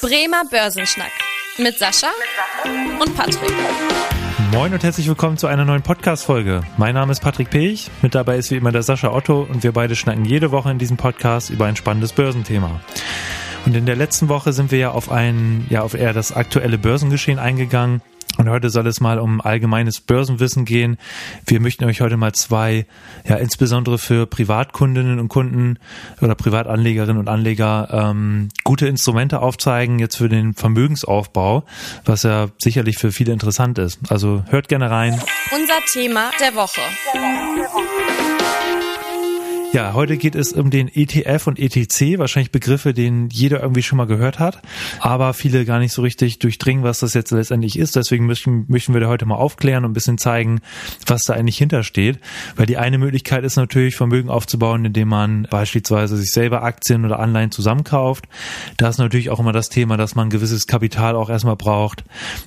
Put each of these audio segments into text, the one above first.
Bremer Börsenschnack mit Sascha und Patrick. Moin und herzlich willkommen zu einer neuen Podcast-Folge. Mein Name ist Patrick Pech, mit dabei ist wie immer der Sascha Otto und wir beide schnacken jede Woche in diesem Podcast über ein spannendes Börsenthema. Und in der letzten Woche sind wir ja auf ein, ja, auf eher das aktuelle Börsengeschehen eingegangen und heute soll es mal um allgemeines Börsenwissen gehen. Wir möchten euch heute mal zwei, ja, insbesondere für Privatkundinnen und Kunden oder Privatanlegerinnen und Anleger ähm, gute Instrumente aufzeigen, jetzt für den Vermögensaufbau, was ja sicherlich für viele interessant ist. Also hört gerne rein. Unser Thema der Woche. Der Woche. Ja, heute geht es um den ETF und ETC, wahrscheinlich Begriffe, den jeder irgendwie schon mal gehört hat, aber viele gar nicht so richtig durchdringen, was das jetzt letztendlich ist. Deswegen möchten, möchten wir da heute mal aufklären und ein bisschen zeigen, was da eigentlich hintersteht. Weil die eine Möglichkeit ist natürlich, Vermögen aufzubauen, indem man beispielsweise sich selber Aktien oder Anleihen zusammenkauft. Da ist natürlich auch immer das Thema, dass man gewisses Kapital auch erstmal braucht,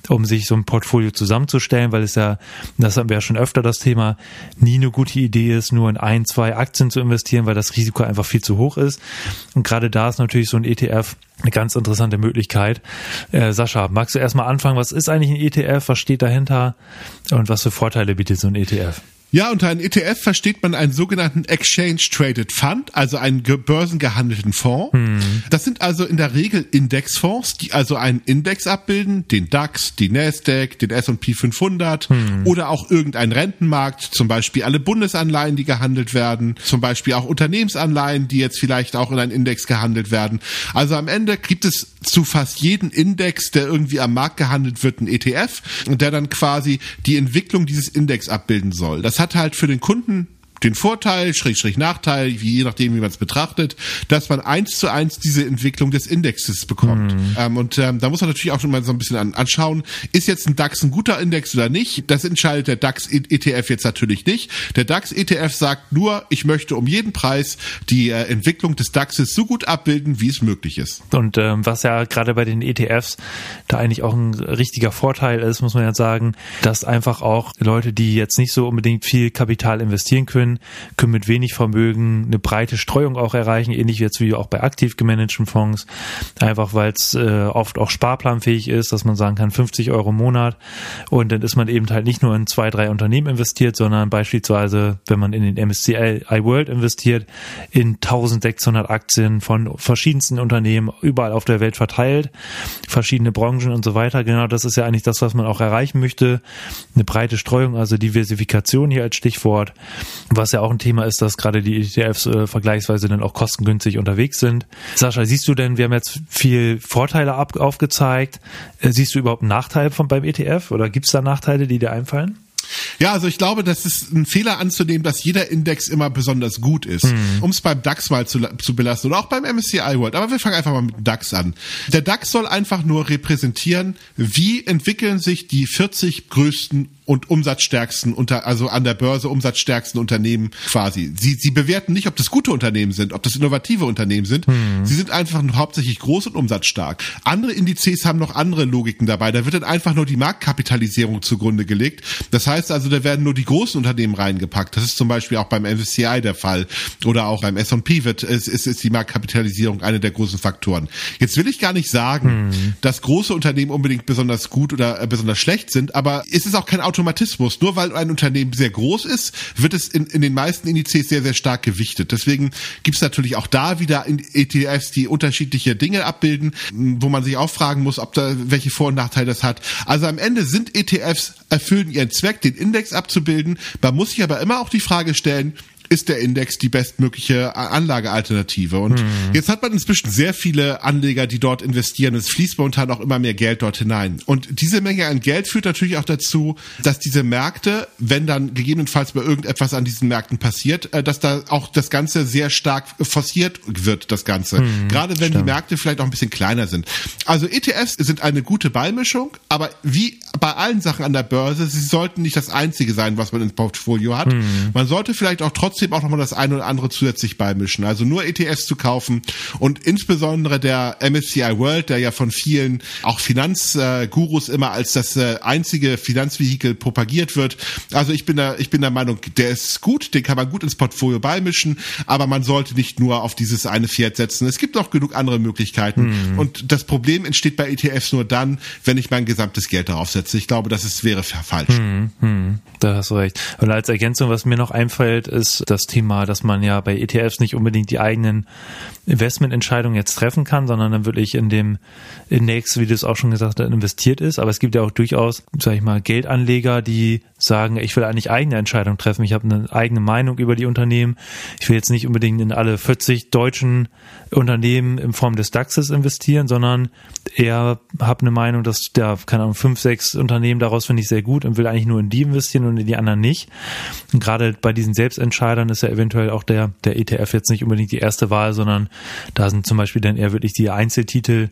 um sich so ein Portfolio zusammenzustellen, weil es ja, das haben wir ja schon öfter das Thema, nie eine gute Idee ist, nur in ein, zwei Aktien zu investieren investieren, weil das Risiko einfach viel zu hoch ist. Und gerade da ist natürlich so ein ETF eine ganz interessante Möglichkeit. Äh, Sascha, magst du erstmal anfangen? Was ist eigentlich ein ETF? Was steht dahinter? Und was für Vorteile bietet so ein ETF? Ja, unter einem ETF versteht man einen sogenannten Exchange Traded Fund, also einen börsengehandelten Fonds. Hm. Das sind also in der Regel Indexfonds, die also einen Index abbilden, den DAX, die Nasdaq, den S&P 500 hm. oder auch irgendeinen Rentenmarkt, zum Beispiel alle Bundesanleihen, die gehandelt werden, zum Beispiel auch Unternehmensanleihen, die jetzt vielleicht auch in einen Index gehandelt werden. Also am Ende gibt es zu fast jedem Index, der irgendwie am Markt gehandelt wird, einen ETF, der dann quasi die Entwicklung dieses Index abbilden soll. Das hat halt für den Kunden den Vorteil, Schrägstrich Nachteil, je nachdem, wie man es betrachtet, dass man eins zu eins diese Entwicklung des Indexes bekommt. Mhm. Ähm, und ähm, da muss man natürlich auch schon mal so ein bisschen an, anschauen, ist jetzt ein DAX ein guter Index oder nicht? Das entscheidet der DAX-ETF jetzt natürlich nicht. Der DAX-ETF sagt nur, ich möchte um jeden Preis die äh, Entwicklung des DAXes so gut abbilden, wie es möglich ist. Und ähm, was ja gerade bei den ETFs da eigentlich auch ein richtiger Vorteil ist, muss man ja sagen, dass einfach auch Leute, die jetzt nicht so unbedingt viel Kapital investieren können, können, mit wenig Vermögen eine breite Streuung auch erreichen, ähnlich jetzt wie auch bei aktiv gemanagten Fonds. Einfach weil es äh, oft auch sparplanfähig ist, dass man sagen kann, 50 Euro im Monat. Und dann ist man eben halt nicht nur in zwei, drei Unternehmen investiert, sondern beispielsweise, wenn man in den MSCI World investiert, in 1600 Aktien von verschiedensten Unternehmen überall auf der Welt verteilt, verschiedene Branchen und so weiter. Genau das ist ja eigentlich das, was man auch erreichen möchte. Eine breite Streuung, also Diversifikation hier als Stichwort. Was ja auch ein Thema ist, dass gerade die ETFs äh, vergleichsweise dann auch kostengünstig unterwegs sind. Sascha, siehst du denn, wir haben jetzt viel Vorteile ab, aufgezeigt. Äh, siehst du überhaupt einen Nachteil von, beim ETF oder gibt es da Nachteile, die dir einfallen? Ja, also ich glaube, das ist ein Fehler anzunehmen, dass jeder Index immer besonders gut ist. Mhm. Um es beim DAX mal zu, zu belassen oder auch beim MSCI World. Aber wir fangen einfach mal mit dem DAX an. Der DAX soll einfach nur repräsentieren, wie entwickeln sich die 40 größten und umsatzstärksten unter, also an der Börse umsatzstärksten Unternehmen quasi. Sie, sie bewerten nicht, ob das gute Unternehmen sind, ob das innovative Unternehmen sind. Mhm. Sie sind einfach hauptsächlich groß und umsatzstark. Andere Indizes haben noch andere Logiken dabei. Da wird dann einfach nur die Marktkapitalisierung zugrunde gelegt. Das heißt also, da werden nur die großen Unternehmen reingepackt. Das ist zum Beispiel auch beim MSCI der Fall. Oder auch beim S&P wird, ist, ist, ist die Marktkapitalisierung eine der großen Faktoren. Jetzt will ich gar nicht sagen, mhm. dass große Unternehmen unbedingt besonders gut oder äh, besonders schlecht sind, aber es ist auch kein Automatismus. Nur weil ein Unternehmen sehr groß ist, wird es in, in den meisten Indizes sehr, sehr stark gewichtet. Deswegen gibt es natürlich auch da wieder ETFs, die unterschiedliche Dinge abbilden, wo man sich auch fragen muss, ob da welche Vor- und Nachteile das hat. Also am Ende sind ETFs erfüllen ihren Zweck, den Index abzubilden. Man muss sich aber immer auch die Frage stellen, ist der Index die bestmögliche Anlagealternative. Und mhm. jetzt hat man inzwischen sehr viele Anleger, die dort investieren. Es fließt momentan auch immer mehr Geld dort hinein. Und diese Menge an Geld führt natürlich auch dazu, dass diese Märkte, wenn dann gegebenenfalls bei irgendetwas an diesen Märkten passiert, äh, dass da auch das Ganze sehr stark forciert wird, das Ganze. Mhm, Gerade wenn stimmt. die Märkte vielleicht auch ein bisschen kleiner sind. Also ETFs sind eine gute Beimischung, aber wie bei allen Sachen an der Börse, sie sollten nicht das einzige sein, was man ins Portfolio hat. Mhm. Man sollte vielleicht auch trotzdem auch nochmal das eine oder andere zusätzlich beimischen. Also nur ETFs zu kaufen und insbesondere der MSCI World, der ja von vielen auch Finanzgurus immer als das äh, einzige Finanzvehikel propagiert wird. Also ich bin da, ich bin der Meinung, der ist gut, den kann man gut ins Portfolio beimischen, aber man sollte nicht nur auf dieses eine Pferd setzen. Es gibt auch genug andere Möglichkeiten. Mhm. Und das Problem entsteht bei ETFs nur dann, wenn ich mein gesamtes Geld darauf setze. Ich glaube, das ist, wäre falsch. Mhm. Da hast du recht. Und als Ergänzung, was mir noch einfällt, ist das Thema, dass man ja bei ETFs nicht unbedingt die eigenen Investmententscheidungen jetzt treffen kann, sondern dann wirklich in dem Index, wie du es auch schon gesagt hast, investiert ist. Aber es gibt ja auch durchaus, sag ich mal, Geldanleger, die sagen, ich will eigentlich eigene Entscheidungen treffen. Ich habe eine eigene Meinung über die Unternehmen. Ich will jetzt nicht unbedingt in alle 40 deutschen Unternehmen in Form des DAXes investieren, sondern eher habe eine Meinung, dass der, keine Ahnung, fünf, sechs Unternehmen daraus finde ich sehr gut und will eigentlich nur in die investieren und in die anderen nicht. Und gerade bei diesen Selbstentscheidern ist ja eventuell auch der, der ETF jetzt nicht unbedingt die erste Wahl, sondern da sind zum Beispiel dann eher wirklich die Einzeltitel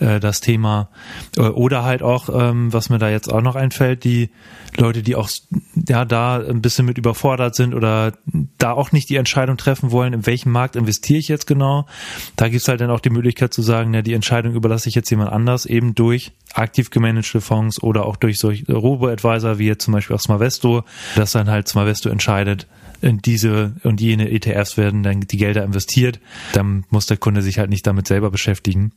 äh, das Thema. Äh, oder halt auch, ähm, was mir da jetzt auch noch einfällt, die Leute, die auch ja da ein bisschen mit überfordert sind oder da auch nicht die Entscheidung treffen wollen, in welchem Markt investiere ich jetzt genau. Da gibt's halt dann auch die Möglichkeit zu sagen, ja, die Entscheidung überlasse ich jetzt jemand anders, eben durch aktiv gemanagte Fonds oder auch durch solche Robo-Advisor wie jetzt zum Beispiel auch Smavesto, dass dann halt Smavesto entscheidet, in diese und jene ETFs werden dann die Gelder investiert. Dann muss der Kunde sich halt nicht damit selber beschäftigen.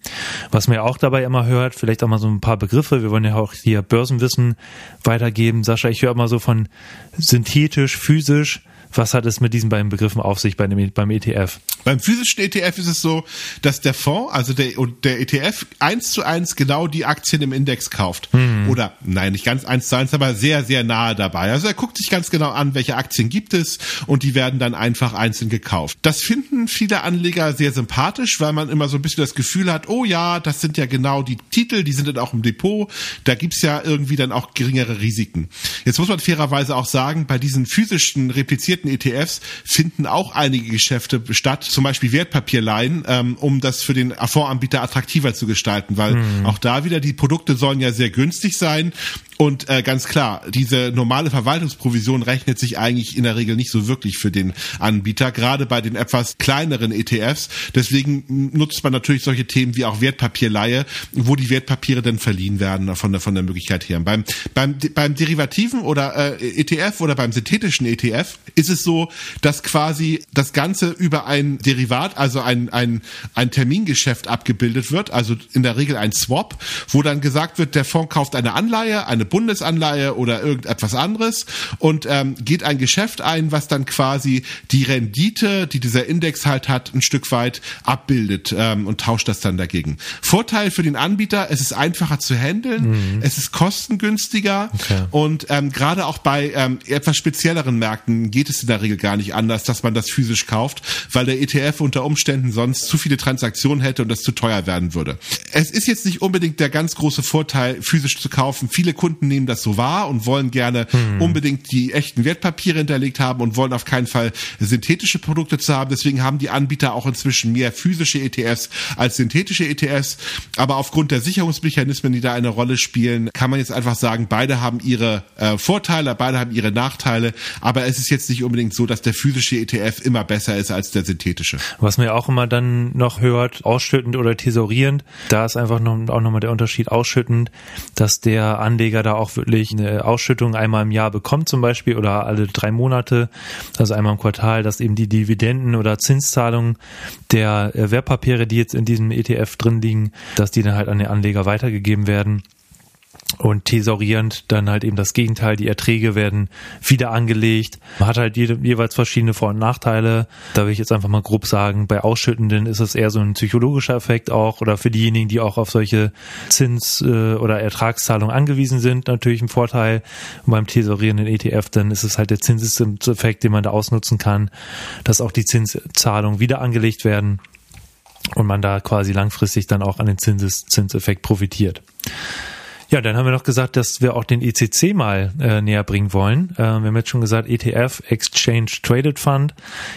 Was man ja auch dabei immer hört, vielleicht auch mal so ein paar Begriffe. Wir wollen ja auch hier Börsenwissen weitergeben. Sascha, ich höre immer so von synthetisch, physisch. Was hat es mit diesen beiden Begriffen auf sich bei dem, beim ETF? Beim physischen ETF ist es so, dass der Fonds, also der, und der ETF eins zu eins genau die Aktien im Index kauft. Mhm. Oder, nein, nicht ganz eins zu eins, aber sehr, sehr nahe dabei. Also er guckt sich ganz genau an, welche Aktien gibt es und die werden dann einfach einzeln gekauft. Das finden viele Anleger sehr sympathisch, weil man immer so ein bisschen das Gefühl hat, oh ja, das sind ja genau die Titel, die sind dann auch im Depot. Da gibt's ja irgendwie dann auch geringere Risiken. Jetzt muss man fairerweise auch sagen, bei diesen physischen replizierten ETFs finden auch einige Geschäfte statt, zum Beispiel Wertpapierleihen, ähm, um das für den Fondsanbieter attraktiver zu gestalten, weil mhm. auch da wieder die Produkte sollen ja sehr günstig sein und äh, ganz klar, diese normale Verwaltungsprovision rechnet sich eigentlich in der Regel nicht so wirklich für den Anbieter, gerade bei den etwas kleineren ETFs. Deswegen nutzt man natürlich solche Themen wie auch Wertpapierleihe, wo die Wertpapiere dann verliehen werden von der, von der Möglichkeit her. Beim, beim, beim derivativen oder äh, ETF oder beim synthetischen ETF ist es so, dass quasi das Ganze über ein Derivat, also ein, ein, ein Termingeschäft abgebildet wird, also in der Regel ein Swap, wo dann gesagt wird, der Fonds kauft eine Anleihe, eine Bundesanleihe oder irgendetwas anderes und ähm, geht ein Geschäft ein, was dann quasi die Rendite, die dieser Index halt hat, ein Stück weit abbildet ähm, und tauscht das dann dagegen. Vorteil für den Anbieter, es ist einfacher zu handeln, mhm. es ist kostengünstiger okay. und ähm, gerade auch bei ähm, etwas spezielleren Märkten geht es in der Regel gar nicht anders, dass man das physisch kauft, weil der ETF unter Umständen sonst zu viele Transaktionen hätte und das zu teuer werden würde. Es ist jetzt nicht unbedingt der ganz große Vorteil, physisch zu kaufen. Viele Kunden Kunden nehmen das so wahr und wollen gerne hm. unbedingt die echten Wertpapiere hinterlegt haben und wollen auf keinen Fall synthetische Produkte zu haben. Deswegen haben die Anbieter auch inzwischen mehr physische ETFs als synthetische ETFs. Aber aufgrund der Sicherungsmechanismen, die da eine Rolle spielen, kann man jetzt einfach sagen, beide haben ihre äh, Vorteile, beide haben ihre Nachteile. Aber es ist jetzt nicht unbedingt so, dass der physische ETF immer besser ist als der synthetische. Was man ja auch immer dann noch hört, ausschüttend oder tesorierend, da ist einfach noch, auch nochmal der Unterschied ausschüttend, dass der Anleger da auch wirklich eine Ausschüttung einmal im Jahr bekommt zum Beispiel oder alle drei Monate, also einmal im Quartal, dass eben die Dividenden oder Zinszahlungen der Wertpapiere, die jetzt in diesem ETF drin liegen, dass die dann halt an den Anleger weitergegeben werden und tesorierend dann halt eben das Gegenteil, die Erträge werden wieder angelegt. Man hat halt jede, jeweils verschiedene Vor- und Nachteile. Da will ich jetzt einfach mal grob sagen, bei Ausschüttenden ist es eher so ein psychologischer Effekt auch oder für diejenigen, die auch auf solche Zins- äh, oder Ertragszahlungen angewiesen sind, natürlich ein Vorteil. Und beim tesorierenden ETF, dann ist es halt der Zinseszinseffekt, den man da ausnutzen kann, dass auch die Zinszahlungen wieder angelegt werden und man da quasi langfristig dann auch an den Zinseszinseffekt profitiert. Ja, dann haben wir noch gesagt, dass wir auch den ECC mal äh, näher bringen wollen. Äh, wir haben jetzt schon gesagt, ETF, Exchange Traded Fund.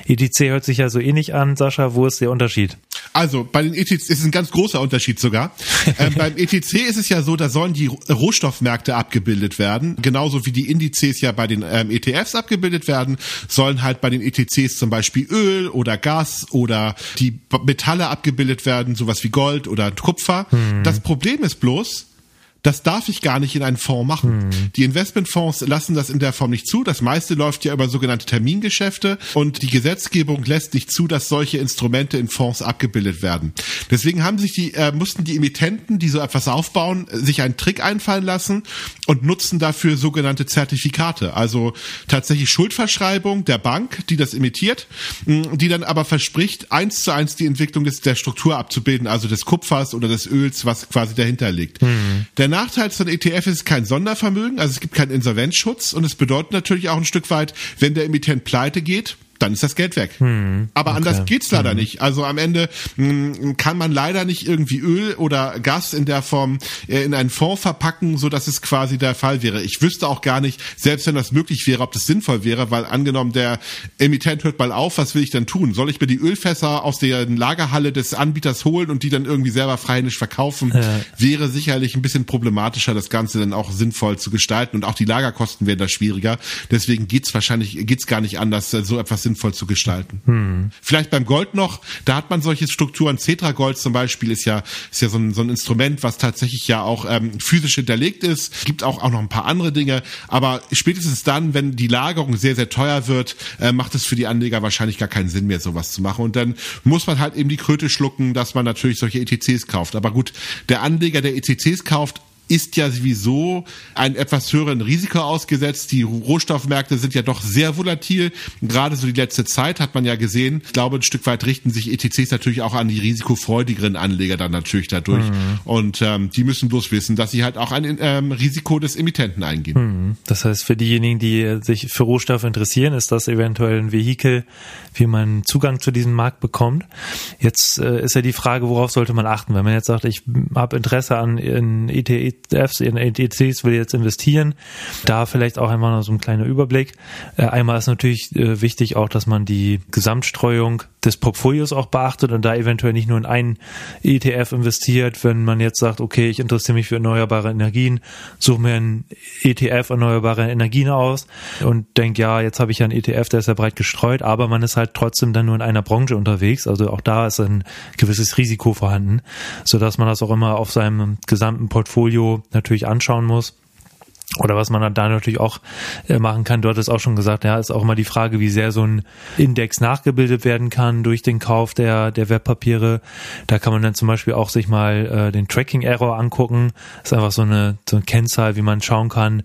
ETC hört sich ja so ähnlich an. Sascha, wo ist der Unterschied? Also bei den ETCs ist ein ganz großer Unterschied sogar. ähm, beim ETC ist es ja so, da sollen die Rohstoffmärkte abgebildet werden, genauso wie die Indizes ja bei den ähm, ETFs abgebildet werden, sollen halt bei den ETCs zum Beispiel Öl oder Gas oder die Metalle abgebildet werden, sowas wie Gold oder Kupfer. Hm. Das Problem ist bloß, das darf ich gar nicht in einen Fonds machen. Hm. Die Investmentfonds lassen das in der Form nicht zu. Das meiste läuft ja über sogenannte Termingeschäfte und die Gesetzgebung lässt nicht zu, dass solche Instrumente in Fonds abgebildet werden. Deswegen haben sich die, äh, mussten die Emittenten, die so etwas aufbauen, sich einen Trick einfallen lassen und nutzen dafür sogenannte Zertifikate. Also tatsächlich Schuldverschreibung der Bank, die das emittiert, die dann aber verspricht, eins zu eins die Entwicklung des, der Struktur abzubilden, also des Kupfers oder des Öls, was quasi dahinter liegt. Hm. Der Nachteil von ETF ist kein Sondervermögen, also es gibt keinen Insolvenzschutz und es bedeutet natürlich auch ein Stück weit, wenn der Emittent pleite geht, dann ist das Geld weg. Hm, Aber okay. anders geht's leider hm. nicht. Also am Ende mh, hm, kann man leider nicht irgendwie Öl oder Gas in der Form äh, in einen Fonds verpacken, so dass es quasi der Fall wäre. Ich wüsste auch gar nicht, selbst wenn das möglich wäre, ob das sinnvoll wäre, weil angenommen der Emittent hört mal auf, was will ich denn tun? Soll ich mir die Ölfässer aus der Lagerhalle des Anbieters holen und die dann irgendwie selber freihändig verkaufen? Ja. Wäre sicherlich ein bisschen problematischer, das Ganze dann auch sinnvoll zu gestalten und auch die Lagerkosten wären da schwieriger. Deswegen geht's wahrscheinlich geht's gar nicht anders, so etwas sinnvoll zu gestalten. Hm. Vielleicht beim Gold noch, da hat man solche Strukturen. Cetra Gold zum Beispiel ist ja, ist ja so ein, so ein Instrument, was tatsächlich ja auch ähm, physisch hinterlegt ist. Gibt auch, auch noch ein paar andere Dinge. Aber spätestens dann, wenn die Lagerung sehr, sehr teuer wird, äh, macht es für die Anleger wahrscheinlich gar keinen Sinn mehr, sowas zu machen. Und dann muss man halt eben die Kröte schlucken, dass man natürlich solche ETCs kauft. Aber gut, der Anleger, der ETCs kauft, ist ja sowieso ein etwas höheren Risiko ausgesetzt. Die Rohstoffmärkte sind ja doch sehr volatil. Gerade so die letzte Zeit hat man ja gesehen. Ich glaube, ein Stück weit richten sich ETCs natürlich auch an die risikofreudigeren Anleger dann natürlich dadurch. Mhm. Und ähm, die müssen bloß wissen, dass sie halt auch ein ähm, Risiko des Emittenten eingehen. Mhm. Das heißt, für diejenigen, die sich für Rohstoffe interessieren, ist das eventuell ein Vehikel, wie man Zugang zu diesem Markt bekommt. Jetzt äh, ist ja die Frage, worauf sollte man achten, wenn man jetzt sagt, ich habe Interesse an in ETCs ETFs, in ETCs will jetzt investieren. Da vielleicht auch einmal noch so ein kleiner Überblick. Äh, einmal ist natürlich äh, wichtig auch, dass man die Gesamtstreuung des Portfolios auch beachtet und da eventuell nicht nur in einen ETF investiert, wenn man jetzt sagt, okay, ich interessiere mich für erneuerbare Energien, suche mir einen ETF erneuerbare Energien aus und denke, ja, jetzt habe ich ja einen ETF, der ist ja breit gestreut, aber man ist halt trotzdem dann nur in einer Branche unterwegs, also auch da ist ein gewisses Risiko vorhanden, so dass man das auch immer auf seinem gesamten Portfolio natürlich anschauen muss. Oder was man da natürlich auch äh, machen kann, dort ist auch schon gesagt, ja, ist auch immer die Frage, wie sehr so ein Index nachgebildet werden kann durch den Kauf der, der Wertpapiere. Da kann man dann zum Beispiel auch sich mal äh, den Tracking Error angucken. Das ist einfach so eine, so eine Kennzahl, wie man schauen kann,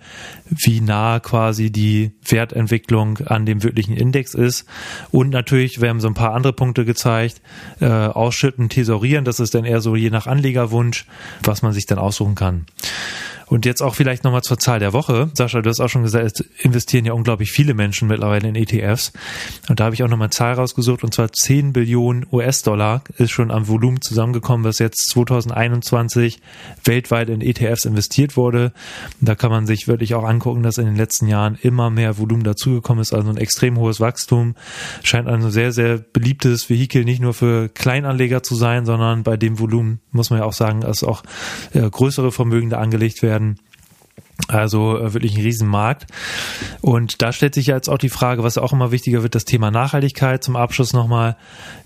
wie nah quasi die Wertentwicklung an dem wirklichen Index ist. Und natürlich, wir haben so ein paar andere Punkte gezeigt, äh, ausschütten, tesorieren, das ist dann eher so je nach Anlegerwunsch, was man sich dann aussuchen kann. Und jetzt auch vielleicht nochmal zur Zahl der Woche. Sascha, du hast auch schon gesagt, es investieren ja unglaublich viele Menschen mittlerweile in ETFs. Und da habe ich auch nochmal eine Zahl rausgesucht, und zwar 10 Billionen US-Dollar ist schon am Volumen zusammengekommen, was jetzt 2021 weltweit in ETFs investiert wurde. Da kann man sich wirklich auch angucken, dass in den letzten Jahren immer mehr Volumen dazugekommen ist, also ein extrem hohes Wachstum. Scheint ein sehr, sehr beliebtes Vehikel nicht nur für Kleinanleger zu sein, sondern bei dem Volumen muss man ja auch sagen, dass auch äh, größere Vermögen da angelegt werden werden. Also äh, wirklich ein Riesenmarkt. Und da stellt sich jetzt auch die Frage, was auch immer wichtiger wird, das Thema Nachhaltigkeit. Zum Abschluss nochmal,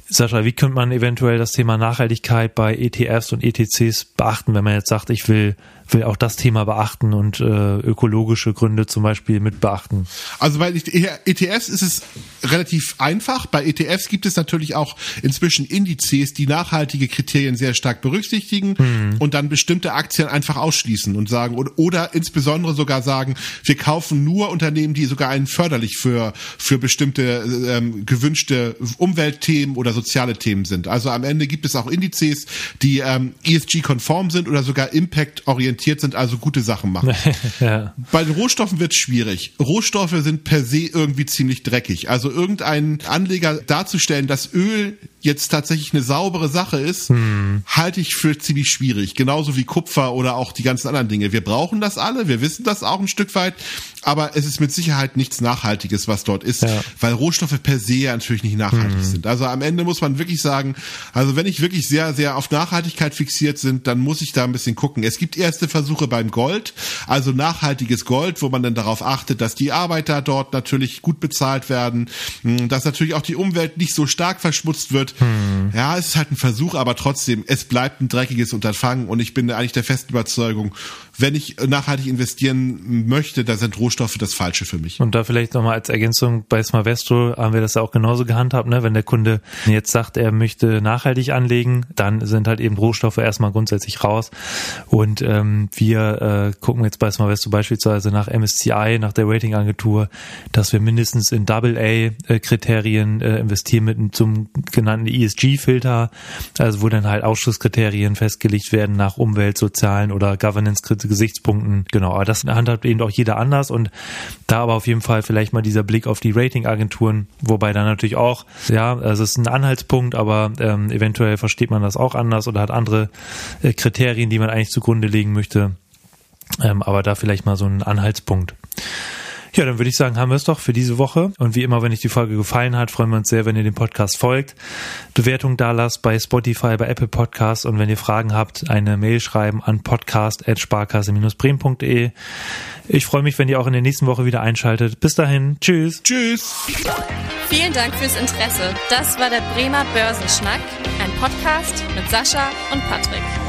Sascha, wie könnte man eventuell das Thema Nachhaltigkeit bei ETFs und ETCs beachten, wenn man jetzt sagt, ich will will auch das Thema beachten und äh, ökologische Gründe zum Beispiel mit beachten. Also bei ETFs ist es relativ einfach. Bei ETFs gibt es natürlich auch inzwischen Indizes, die nachhaltige Kriterien sehr stark berücksichtigen mhm. und dann bestimmte Aktien einfach ausschließen und sagen oder, oder insbesondere sogar sagen, wir kaufen nur Unternehmen, die sogar einen förderlich für für bestimmte ähm, gewünschte Umweltthemen oder soziale Themen sind. Also am Ende gibt es auch Indizes, die ähm, ESG-konform sind oder sogar Impact-orientiert orientiert sind, also gute Sachen machen. ja. Bei den Rohstoffen wird es schwierig. Rohstoffe sind per se irgendwie ziemlich dreckig. Also irgendeinen Anleger darzustellen, dass Öl jetzt tatsächlich eine saubere Sache ist, hm. halte ich für ziemlich schwierig. Genauso wie Kupfer oder auch die ganzen anderen Dinge. Wir brauchen das alle, wir wissen das auch ein Stück weit, aber es ist mit Sicherheit nichts Nachhaltiges, was dort ist, ja. weil Rohstoffe per se ja natürlich nicht nachhaltig hm. sind. Also am Ende muss man wirklich sagen, also wenn ich wirklich sehr, sehr auf Nachhaltigkeit fixiert sind, dann muss ich da ein bisschen gucken. Es gibt erste Versuche beim Gold, also nachhaltiges Gold, wo man dann darauf achtet, dass die Arbeiter dort natürlich gut bezahlt werden, hm, dass natürlich auch die Umwelt nicht so stark verschmutzt wird. Hm. Ja, es ist halt ein Versuch, aber trotzdem, es bleibt ein dreckiges Unterfangen und ich bin eigentlich der festen Überzeugung, wenn ich nachhaltig investieren möchte, da sind Rohstoffe das Falsche für mich. Und da vielleicht nochmal als Ergänzung, bei Smarvesto haben wir das ja auch genauso gehandhabt, ne? wenn der Kunde jetzt sagt, er möchte nachhaltig anlegen, dann sind halt eben Rohstoffe erstmal grundsätzlich raus und ähm, wir äh, gucken jetzt bei Smarvesto beispielsweise nach MSCI, nach der Ratingagentur, dass wir mindestens in Double-A-Kriterien äh, investieren mit zum genannten ESG-Filter, also wo dann halt Ausschusskriterien festgelegt werden nach Umwelt, sozialen oder Governance-Kriterien Gesichtspunkten. Genau, aber das handhabt eben auch jeder anders und da aber auf jeden Fall vielleicht mal dieser Blick auf die Ratingagenturen, wobei dann natürlich auch, ja, also es ist ein Anhaltspunkt, aber ähm, eventuell versteht man das auch anders oder hat andere äh, Kriterien, die man eigentlich zugrunde legen möchte. Ähm, aber da vielleicht mal so ein Anhaltspunkt. Ja, dann würde ich sagen, haben wir es doch für diese Woche. Und wie immer, wenn euch die Folge gefallen hat, freuen wir uns sehr, wenn ihr dem Podcast folgt. Bewertung da lasst bei Spotify, bei Apple Podcasts und wenn ihr Fragen habt, eine Mail schreiben an podcast.sparkasse-bremen.de. Ich freue mich, wenn ihr auch in der nächsten Woche wieder einschaltet. Bis dahin. Tschüss. Tschüss. Vielen Dank fürs Interesse. Das war der Bremer Börsenschnack, ein Podcast mit Sascha und Patrick.